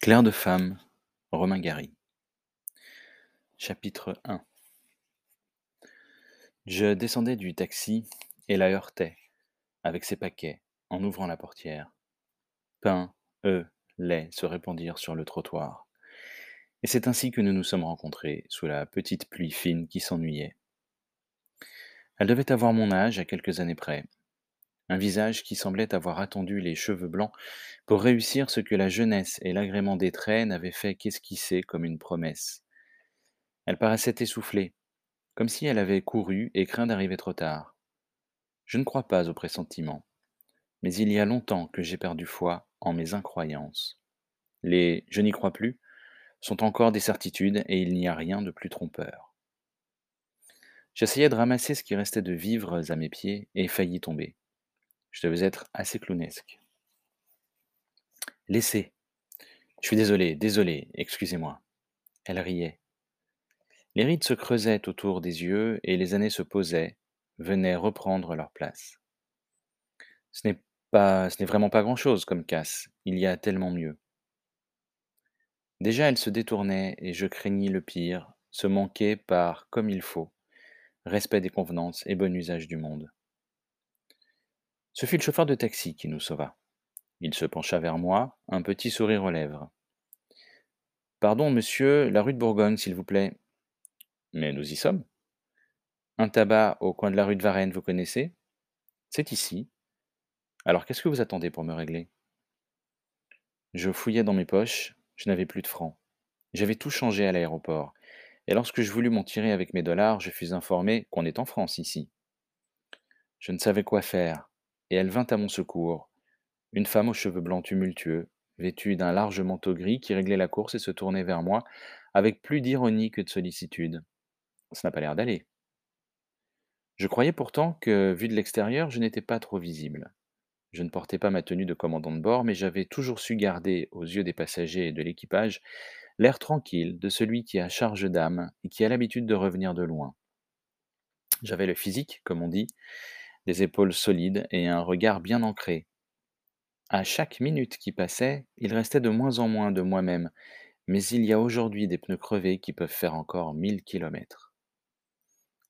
Clair de femme, Romain Gary. Chapitre 1 Je descendais du taxi et la heurtais, avec ses paquets, en ouvrant la portière. Pain, œufs, lait se répandirent sur le trottoir. Et c'est ainsi que nous nous sommes rencontrés, sous la petite pluie fine qui s'ennuyait. Elle devait avoir mon âge à quelques années près, un visage qui semblait avoir attendu les cheveux blancs pour réussir ce que la jeunesse et l'agrément des traits n'avaient fait qu'esquisser comme une promesse. Elle paraissait essoufflée, comme si elle avait couru et craint d'arriver trop tard. Je ne crois pas au pressentiment, mais il y a longtemps que j'ai perdu foi en mes incroyances. Les je n'y crois plus sont encore des certitudes et il n'y a rien de plus trompeur. J'essayais de ramasser ce qui restait de vivres à mes pieds et faillis tomber. Je devais être assez clownesque. Laissez. Je suis désolé, désolé, excusez-moi. Elle riait. Les rides se creusaient autour des yeux et les années se posaient, venaient reprendre leur place. Ce n'est pas, ce n'est vraiment pas grand-chose comme casse. Il y a tellement mieux. Déjà, elle se détournait et je craignis le pire, se manquer par comme il faut, respect des convenances et bon usage du monde. Ce fut le chauffeur de taxi qui nous sauva. Il se pencha vers moi, un petit sourire aux lèvres. Pardon, monsieur, la rue de Bourgogne, s'il vous plaît. Mais nous y sommes. Un tabac au coin de la rue de Varennes, vous connaissez? C'est ici. Alors qu'est-ce que vous attendez pour me régler? Je fouillais dans mes poches, je n'avais plus de francs. J'avais tout changé à l'aéroport, et lorsque je voulus m'en tirer avec mes dollars, je fus informé qu'on est en France ici. Je ne savais quoi faire, et elle vint à mon secours, une femme aux cheveux blancs tumultueux, vêtue d'un large manteau gris qui réglait la course et se tournait vers moi avec plus d'ironie que de sollicitude. Ça n'a pas l'air d'aller. Je croyais pourtant que, vu de l'extérieur, je n'étais pas trop visible. Je ne portais pas ma tenue de commandant de bord, mais j'avais toujours su garder, aux yeux des passagers et de l'équipage, l'air tranquille de celui qui a charge d'âme et qui a l'habitude de revenir de loin. J'avais le physique, comme on dit, des épaules solides et un regard bien ancré. À chaque minute qui passait, il restait de moins en moins de moi-même, mais il y a aujourd'hui des pneus crevés qui peuvent faire encore mille kilomètres.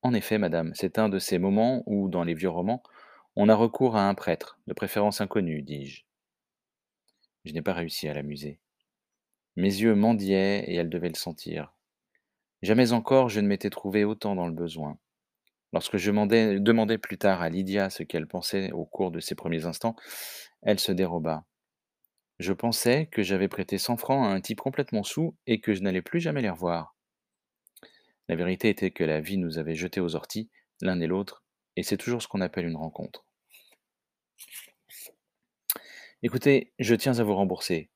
En effet, madame, c'est un de ces moments où, dans les vieux romans, on a recours à un prêtre, de préférence inconnu, dis-je. Je, n'ai pas réussi à l'amuser. Mes yeux mendiaient et elle devait le sentir. Jamais encore je ne m'étais trouvé autant dans le besoin. Lorsque je demandais plus tard à Lydia ce qu'elle pensait au cours de ses premiers instants, elle se déroba. Je pensais que j'avais prêté cent francs à un type complètement sous et que je n'allais plus jamais les revoir. La vérité était que la vie nous avait jetés aux orties, l'un et l'autre, et c'est toujours ce qu'on appelle une rencontre. Écoutez, je tiens à vous rembourser.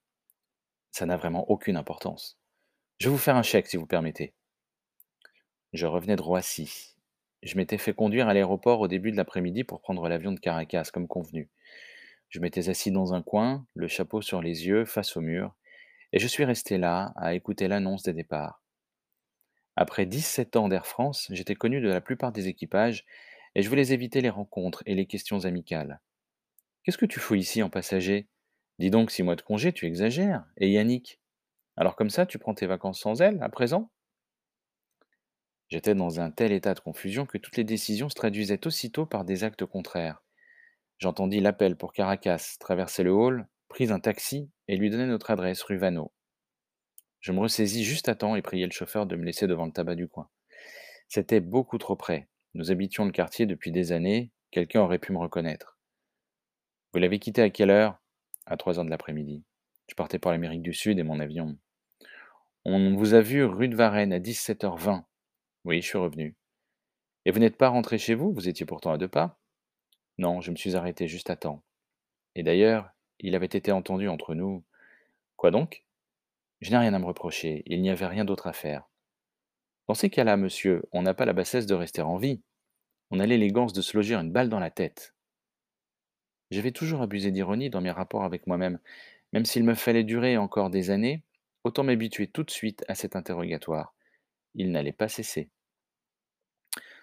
Ça n'a vraiment aucune importance. Je vais vous faire un chèque si vous permettez. Je revenais de Roissy je m'étais fait conduire à l'aéroport au début de l'après-midi pour prendre l'avion de Caracas, comme convenu. Je m'étais assis dans un coin, le chapeau sur les yeux, face au mur, et je suis resté là, à écouter l'annonce des départs. Après 17 ans d'Air France, j'étais connu de la plupart des équipages, et je voulais éviter les rencontres et les questions amicales. Qu'est-ce que tu fous ici en passager? Dis donc, six mois de congé, tu exagères. Et Yannick? Alors comme ça, tu prends tes vacances sans elle, à présent? J'étais dans un tel état de confusion que toutes les décisions se traduisaient aussitôt par des actes contraires. J'entendis l'appel pour Caracas, traverser le hall, pris un taxi et lui donner notre adresse rue Vanneau. Je me ressaisis juste à temps et priai le chauffeur de me laisser devant le tabac du coin. C'était beaucoup trop près. Nous habitions le quartier depuis des années, quelqu'un aurait pu me reconnaître. Vous l'avez quitté à quelle heure? À 3 heures de l'après-midi. Je partais pour l'Amérique du Sud et mon avion. On vous a vu rue de Varennes à 17h20. Oui, je suis revenu. Et vous n'êtes pas rentré chez vous? Vous étiez pourtant à deux pas? Non, je me suis arrêté juste à temps. Et d'ailleurs, il avait été entendu entre nous. Quoi donc? Je n'ai rien à me reprocher, il n'y avait rien d'autre à faire. Dans ces cas-là, monsieur, on n'a pas la bassesse de rester en vie. On a l'élégance de se loger une balle dans la tête. J'avais toujours abusé d'ironie dans mes rapports avec moi-même. Même s'il me fallait durer encore des années, autant m'habituer tout de suite à cet interrogatoire. Il n'allait pas cesser.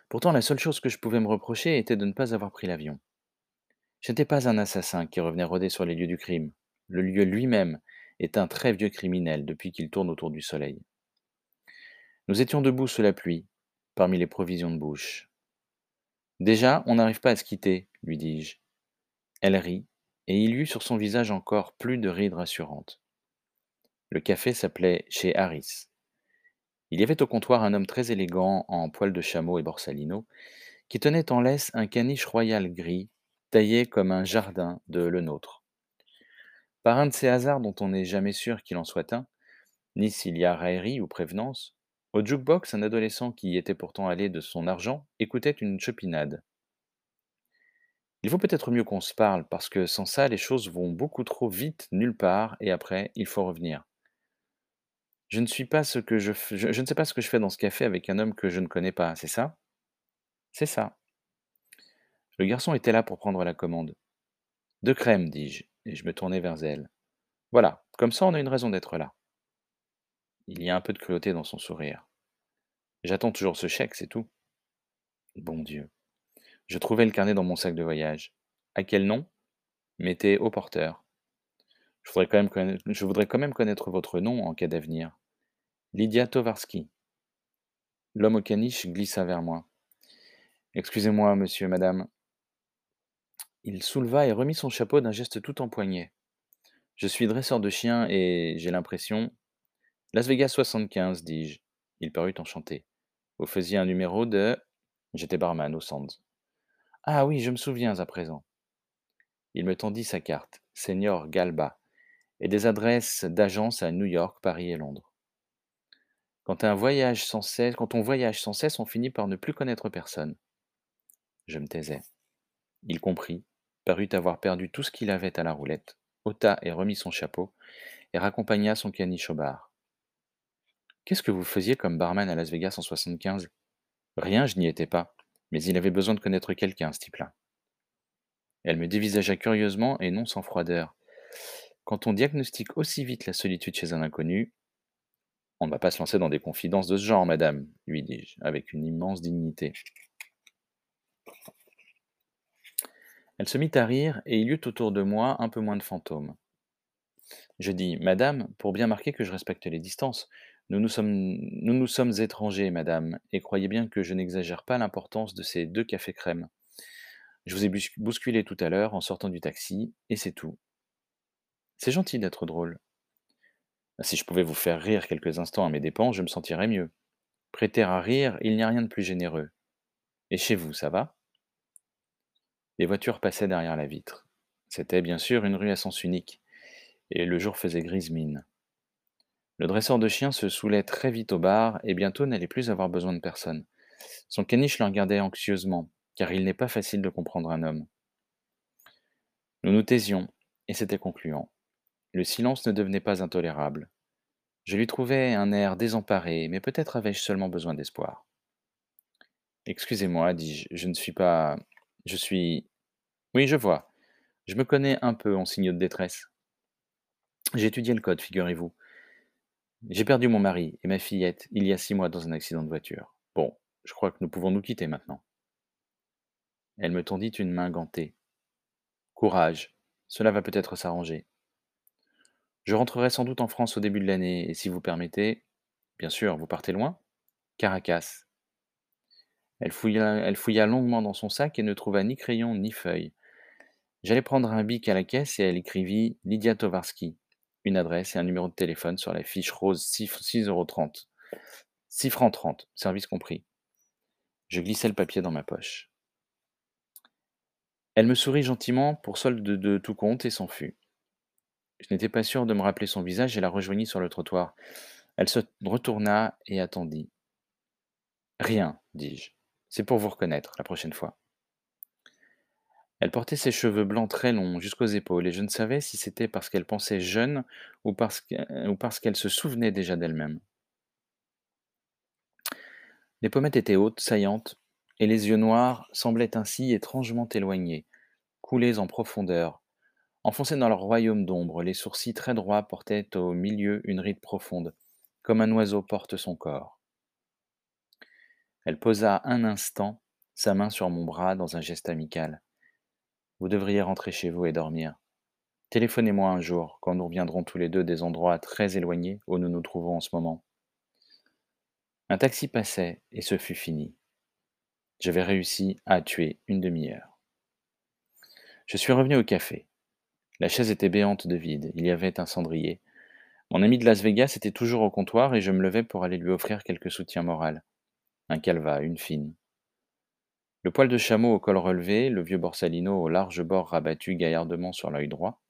Pourtant, la seule chose que je pouvais me reprocher était de ne pas avoir pris l'avion. Je n'étais pas un assassin qui revenait rôder sur les lieux du crime. Le lieu lui-même est un très vieux criminel depuis qu'il tourne autour du soleil. Nous étions debout sous la pluie, parmi les provisions de bouche. Déjà, on n'arrive pas à se quitter, lui dis-je. Elle rit, et il y eut sur son visage encore plus de rides rassurantes. Le café s'appelait chez Harris. Il y avait au comptoir un homme très élégant en poil de chameau et borsalino, qui tenait en laisse un caniche royal gris, taillé comme un jardin de le nôtre. Par un de ces hasards dont on n'est jamais sûr qu'il en soit un, ni s'il y a raillerie ou prévenance, au jukebox, un adolescent qui y était pourtant allé de son argent écoutait une chopinade. Il vaut peut-être mieux qu'on se parle, parce que sans ça, les choses vont beaucoup trop vite nulle part, et après, il faut revenir. Je ne sais pas ce que je fais dans ce café avec un homme que je ne connais pas, c'est ça? C'est ça. Le garçon était là pour prendre la commande. De crème, dis-je, et je me tournai vers elle. Voilà, comme ça on a une raison d'être là. Il y a un peu de cruauté dans son sourire. J'attends toujours ce chèque, c'est tout. Bon Dieu. Je trouvai le carnet dans mon sac de voyage. À quel nom? Mettez au porteur. Je voudrais, quand même connaître, votre nom en cas d'avenir. Lydia Towarski. L'homme au caniche glissa vers moi. Excusez-moi, monsieur, madame. Il souleva et remit son chapeau d'un geste tout empoigné. Je suis dresseur de chiens et j'ai l'impression. Las Vegas 75, dis-je. Il parut enchanté. Vous faisiez un numéro de. J'étais barman au Sands. Ah oui, je me souviens à présent. Il me tendit sa carte, Senior Galba, et des adresses d'agences à New York, Paris et Londres. Quand, un voyage sans cesse, quand on voyage sans cesse, on finit par ne plus connaître personne. Je me taisais. Il comprit, parut avoir perdu tout ce qu'il avait à la roulette, ôta et remit son chapeau, et raccompagna son caniche au bar. Qu'est-ce que vous faisiez comme barman à Las Vegas en 75 Rien, je n'y étais pas, mais il avait besoin de connaître quelqu'un, ce type-là. Elle me dévisagea curieusement et non sans froideur. Quand on diagnostique aussi vite la solitude chez un inconnu, on ne va pas se lancer dans des confidences de ce genre, madame, lui dis-je, avec une immense dignité. Elle se mit à rire, et il y eut autour de moi un peu moins de fantômes. Je dis, Madame, pour bien marquer que je respecte les distances, nous nous sommes, étrangers, Madame, et croyez bien que je n'exagère pas l'importance de ces deux cafés crème. Je vous ai bousculé tout à l'heure en sortant du taxi, et c'est tout. C'est gentil d'être drôle. Si je pouvais vous faire rire quelques instants à mes dépens, je me sentirais mieux. Prêter à rire, il n'y a rien de plus généreux. Et chez vous, ça va? Les voitures passaient derrière la vitre. C'était bien sûr une rue à sens unique, et le jour faisait grise mine. Le dresseur de chiens se saoulait très vite au bar, et bientôt n'allait plus avoir besoin de personne. Son caniche le regardait anxieusement, car il n'est pas facile de comprendre un homme. Nous nous taisions, et c'était concluant. Le silence ne devenait pas intolérable. Je lui trouvais un air désemparé, mais peut-être avais-je seulement besoin d'espoir. Excusez-moi, dis-je, je ne suis pas. Je suis. Oui, je vois. Je me connais un peu en signe de détresse. J'ai étudié le code, figurez-vous. J'ai perdu mon mari et ma fillette il y a six mois dans un accident de voiture. Bon, je crois que nous pouvons nous quitter maintenant. Elle me tendit une main gantée. Courage, cela va peut-être s'arranger. Je rentrerai sans doute en France au début de l'année, et si vous permettez, bien sûr, vous partez loin Caracas. Elle fouilla, longuement dans son sac et ne trouva ni crayon ni feuille. J'allais prendre un bic à la caisse et elle écrivit Lydia Towarski, une adresse et un numéro de téléphone sur la fiche rose 6,30 euros. 6 francs 30, service compris. Je glissai le papier dans ma poche. Elle me sourit gentiment pour solde de, tout compte et s'en fut. Je n'étais pas sûr de me rappeler son visage et la rejoignis sur le trottoir. Elle se retourna et attendit. Rien, dis-je. C'est pour vous reconnaître la prochaine fois. Elle portait ses cheveux blancs très longs jusqu'aux épaules et je ne savais si c'était parce qu'elle pensait jeune ou parce qu'elle se souvenait déjà d'elle-même. Les pommettes étaient hautes, saillantes, et les yeux noirs semblaient ainsi étrangement éloignés, coulés en profondeur. Enfoncés dans leur royaume d'ombre, les sourcils très droits portaient au milieu une ride profonde, comme un oiseau porte son corps. Elle posa un instant sa main sur mon bras dans un geste amical. Vous devriez rentrer chez vous et dormir. Téléphonez-moi un jour, quand nous reviendrons tous les deux des endroits très éloignés où nous nous trouvons en ce moment. Un taxi passait, et ce fut fini. J'avais réussi à tuer une demi-heure. Je suis revenu au café. La chaise était béante de vide, il y avait un cendrier. Mon ami de Las Vegas était toujours au comptoir et je me levais pour aller lui offrir quelque soutien moral. Un calva, une fine. Le poil de chameau au col relevé, le vieux Borsalino au large bord rabattu gaillardement sur l'œil droit,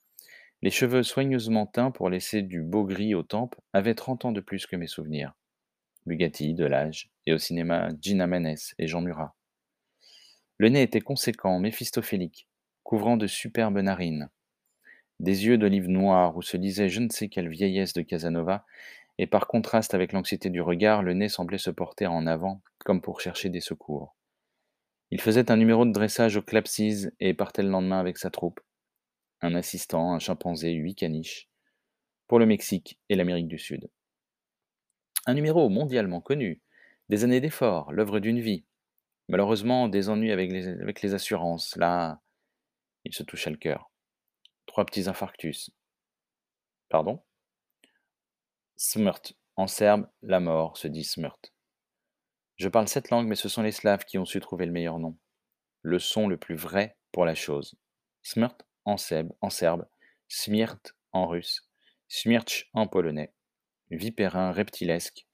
les cheveux soigneusement teints pour laisser du beau gris aux tempes, avaient trente ans de plus que mes souvenirs. Bugatti, de l'âge, et au cinéma Gina Menes et Jean Murat. Le nez était conséquent, méphistophélique, couvrant de superbes narines. Des yeux d'olive noire où se lisait je ne sais quelle vieillesse de Casanova, et par contraste avec l'anxiété du regard, le nez semblait se porter en avant, comme pour chercher des secours. Il faisait un numéro de dressage au clapsis et partait le lendemain avec sa troupe. Un assistant, un chimpanzé, huit caniches. Pour le Mexique et l'Amérique du Sud. Un numéro mondialement connu. Des années d'efforts, l'œuvre d'une vie. Malheureusement, des ennuis avec les, avec les assurances. Là, il se toucha le cœur. Trois petits infarctus. Pardon? Smrt. En serbe, la mort se dit smrt. Je parle cette langue, mais ce sont les Slaves qui ont su trouver le meilleur nom. Le son le plus vrai pour la chose. Smrt en serbe, smirt en russe, smirch en polonais, vipérin reptilesque.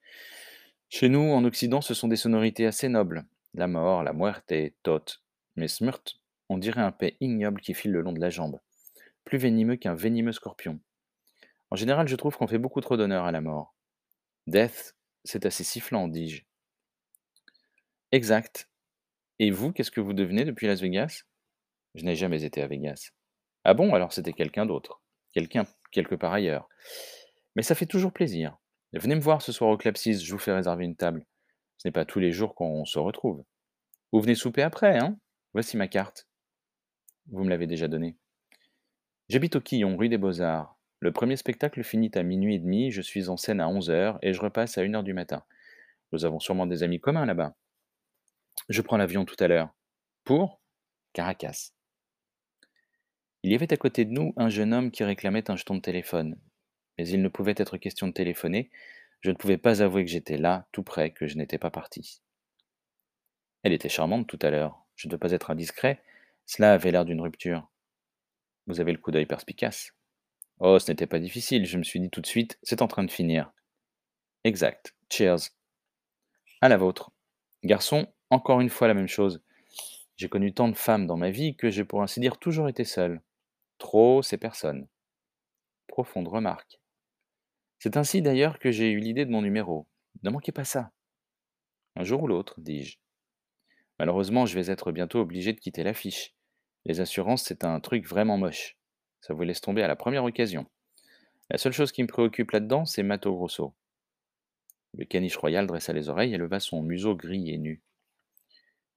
Chez nous, en Occident, ce sont des sonorités assez nobles. La mort, la muerte, tot. Mais smirt, on dirait un paix ignoble qui file le long de la jambe. Plus venimeux qu'un venimeux scorpion. En général, je trouve qu'on fait beaucoup trop d'honneur à la mort. Death, c'est assez sifflant, dis-je. Exact. Et vous, qu'est-ce que vous devenez depuis Las Vegas? Je n'ai jamais été à Vegas. Ah bon, alors c'était quelqu'un d'autre. Quelqu'un quelque part ailleurs. Mais ça fait toujours plaisir. Venez me voir ce soir au Club 6, je vous fais réserver une table. Ce n'est pas tous les jours qu'on se retrouve. Vous venez souper après, hein? Voici ma carte. Vous me l'avez déjà donnée. J'habite au Quillon, rue des Beaux-Arts. Le premier spectacle finit à minuit et demi, je suis en scène à 11 heures et je repasse à 1 heure du matin. Nous avons sûrement des amis communs là-bas. Je prends l'avion tout à l'heure. Pour Caracas. Il y avait à côté de nous un jeune homme qui réclamait un jeton de téléphone. Mais il ne pouvait être question de téléphoner. Je ne pouvais pas avouer que j'étais là, tout près, que je n'étais pas parti. Elle était charmante tout à l'heure. Je ne dois pas être indiscret. Cela avait l'air d'une rupture. Vous avez le coup d'œil perspicace. Oh, ce n'était pas difficile. Je me suis dit tout de suite, c'est en train de finir. Exact. Cheers. À la vôtre. Garçon, encore une fois la même chose. J'ai connu tant de femmes dans ma vie que j'ai pour ainsi dire toujours été seul. Trop, c'est personne. Profonde remarque. C'est ainsi d'ailleurs que j'ai eu l'idée de mon numéro. Ne manquez pas ça. Un jour ou l'autre, dis-je. Malheureusement, je vais être bientôt obligé de quitter l'affiche. Les assurances, c'est un truc vraiment moche. Ça vous laisse tomber à la première occasion. La seule chose qui me préoccupe là-dedans, c'est Mato Grosso. Le caniche royal dressa les oreilles et leva son museau gris et nu.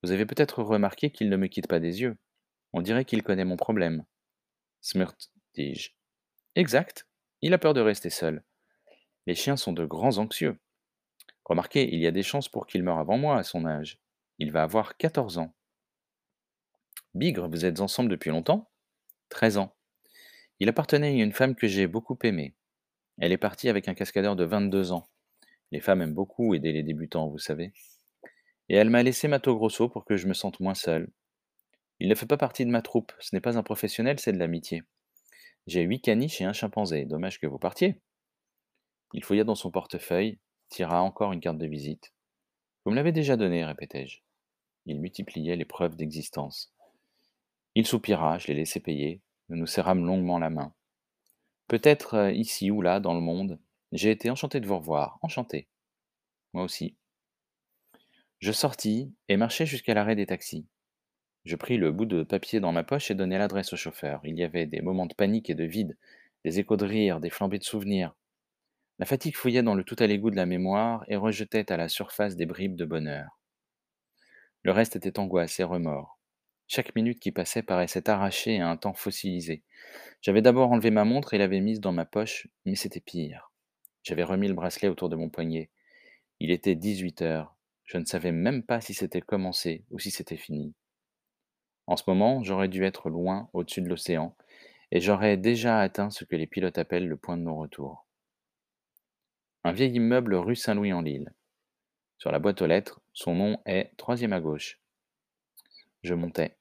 Vous avez peut-être remarqué qu'il ne me quitte pas des yeux. On dirait qu'il connaît mon problème. Smirt, dis-je. Exact. Il a peur de rester seul. Les chiens sont de grands anxieux. Remarquez, il y a des chances pour qu'il meure avant moi à son âge. Il va avoir 14 ans. Bigre, vous êtes ensemble depuis longtemps? 13 ans. Il appartenait à une femme que j'ai beaucoup aimée. Elle est partie avec un cascadeur de 22 ans. Les femmes aiment beaucoup aider les débutants, vous savez et elle m'a laissé Mato Grosso pour que je me sente moins seul. Il ne fait pas partie de ma troupe, ce n'est pas un professionnel, c'est de l'amitié. J'ai huit caniches et un chimpanzé, dommage que vous partiez. Il fouilla dans son portefeuille, tira encore une carte de visite. Vous me l'avez déjà donnée, répétai-je. Il multipliait les preuves d'existence. Il soupira, je l'ai laissé payer, nous nous serrâmes longuement la main. Peut-être euh, ici ou là, dans le monde, j'ai été enchanté de vous revoir, enchanté. Moi aussi. Je sortis et marchai jusqu'à l'arrêt des taxis. Je pris le bout de papier dans ma poche et donnai l'adresse au chauffeur. Il y avait des moments de panique et de vide, des échos de rire, des flambées de souvenirs. La fatigue fouillait dans le tout à l'égout de la mémoire et rejetait à la surface des bribes de bonheur. Le reste était angoisse et remords. Chaque minute qui passait paraissait arrachée à un temps fossilisé. J'avais d'abord enlevé ma montre et l'avais mise dans ma poche, mais c'était pire. J'avais remis le bracelet autour de mon poignet. Il était dix-huit heures. Je ne savais même pas si c'était commencé ou si c'était fini. En ce moment, j'aurais dû être loin, au-dessus de l'océan, et j'aurais déjà atteint ce que les pilotes appellent le point de non-retour. Un vieil immeuble rue Saint-Louis-en-Lille. Sur la boîte aux lettres, son nom est troisième à gauche. Je montais.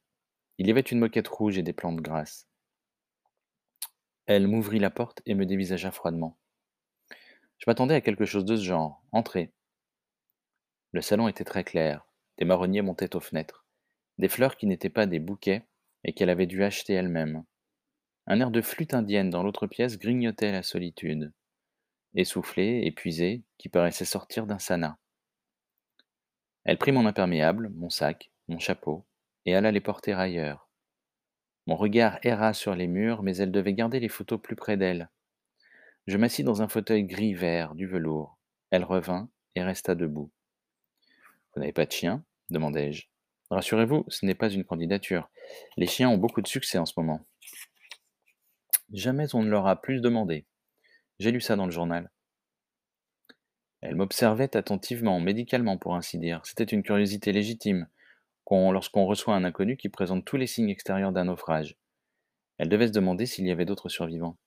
Il y avait une moquette rouge et des plantes grasses. Elle m'ouvrit la porte et me dévisagea froidement. Je m'attendais à quelque chose de ce genre. Entrez. Le salon était très clair. Des marronniers montaient aux fenêtres. Des fleurs qui n'étaient pas des bouquets et qu'elle avait dû acheter elle-même. Un air de flûte indienne dans l'autre pièce grignotait la solitude. Essoufflée, épuisée, qui paraissait sortir d'un sana. Elle prit mon imperméable, mon sac, mon chapeau, et alla les porter ailleurs. Mon regard erra sur les murs, mais elle devait garder les photos plus près d'elle. Je m'assis dans un fauteuil gris-vert, du velours. Elle revint et resta debout. Vous n'avez pas de chien? demandai-je. Rassurez-vous, ce n'est pas une candidature. Les chiens ont beaucoup de succès en ce moment. Jamais on ne leur a plus demandé. J'ai lu ça dans le journal. Elle m'observait attentivement, médicalement pour ainsi dire. C'était une curiosité légitime, lorsqu'on reçoit un inconnu qui présente tous les signes extérieurs d'un naufrage. Elle devait se demander s'il y avait d'autres survivants.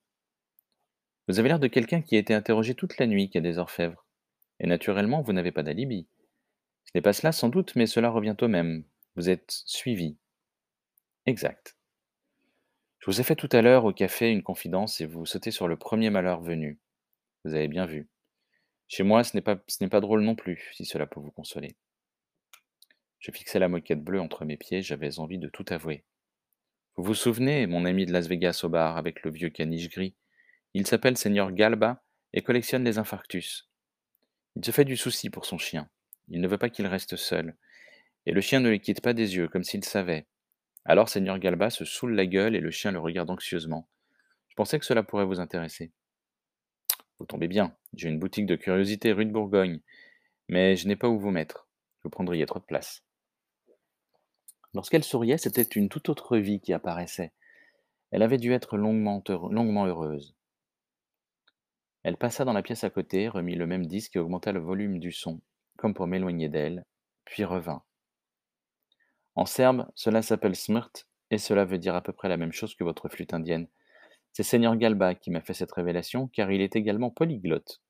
Vous avez l'air de quelqu'un qui a été interrogé toute la nuit, a des orfèvres. Et naturellement, vous n'avez pas d'alibi. Ce n'est pas cela sans doute, mais cela revient au même. Vous êtes suivi. Exact. Je vous ai fait tout à l'heure au café une confidence et vous sautez sur le premier malheur venu. Vous avez bien vu. Chez moi, ce n'est pas drôle non plus, si cela peut vous consoler. Je fixais la moquette bleue entre mes pieds, j'avais envie de tout avouer. Vous vous souvenez, mon ami de Las Vegas au bar avec le vieux caniche gris? Il s'appelle Seigneur Galba et collectionne les infarctus. Il se fait du souci pour son chien. Il ne veut pas qu'il reste seul. Et le chien ne le quitte pas des yeux, comme s'il savait. Alors Seigneur Galba se saoule la gueule et le chien le regarde anxieusement. Je pensais que cela pourrait vous intéresser. Vous tombez bien, j'ai une boutique de curiosités rue de Bourgogne, mais je n'ai pas où vous mettre. Vous prendriez trop de place. Lorsqu'elle souriait, c'était une toute autre vie qui apparaissait. Elle avait dû être longuement, heureuse. Elle passa dans la pièce à côté, remit le même disque et augmenta le volume du son, comme pour m'éloigner d'elle, puis revint. En serbe, cela s'appelle smirt, et cela veut dire à peu près la même chose que votre flûte indienne. C'est Seigneur Galba qui m'a fait cette révélation, car il est également polyglotte.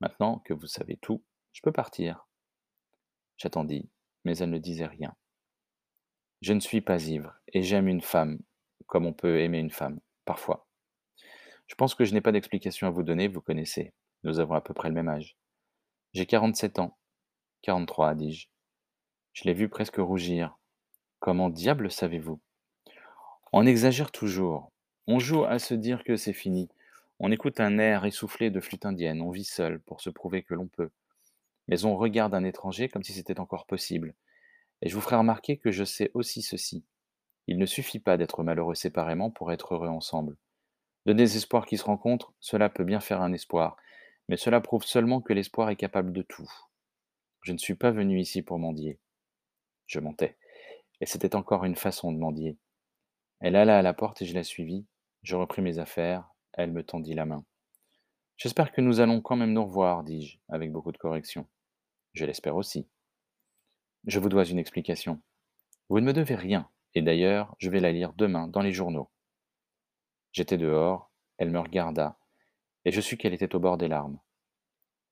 Maintenant que vous savez tout, je peux partir. J'attendis, mais elle ne disait rien. Je ne suis pas ivre, et j'aime une femme, comme on peut aimer une femme, parfois. Je pense que je n'ai pas d'explication à vous donner, vous connaissez. Nous avons à peu près le même âge. J'ai 47 ans. 43, dis-je. Je, l'ai vu presque rougir. Comment diable savez-vous? On exagère toujours. On joue à se dire que c'est fini. On écoute un air essoufflé de flûte indienne, on vit seul pour se prouver que l'on peut. Mais on regarde un étranger comme si c'était encore possible, et je vous ferai remarquer que je sais aussi ceci. Il ne suffit pas d'être malheureux séparément pour être heureux ensemble. De désespoir qui se rencontrent, cela peut bien faire un espoir, mais cela prouve seulement que l'espoir est capable de tout. Je ne suis pas venu ici pour mendier. Je mentais, et c'était encore une façon de mendier. Elle alla à la porte et je la suivis. Je repris mes affaires, elle me tendit la main. J'espère que nous allons quand même nous revoir, dis-je, avec beaucoup de correction. Je l'espère aussi. Je vous dois une explication. Vous ne me devez rien, et d'ailleurs, je vais la lire demain dans les journaux. J'étais dehors, elle me regarda, et je sus qu'elle était au bord des larmes.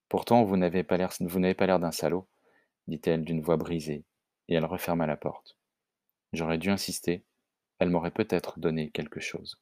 Pourtant, vous n'avez pas l'air, d'un salaud, dit-elle d'une voix brisée, et elle referma la porte. J'aurais dû insister, elle m'aurait peut-être donné quelque chose.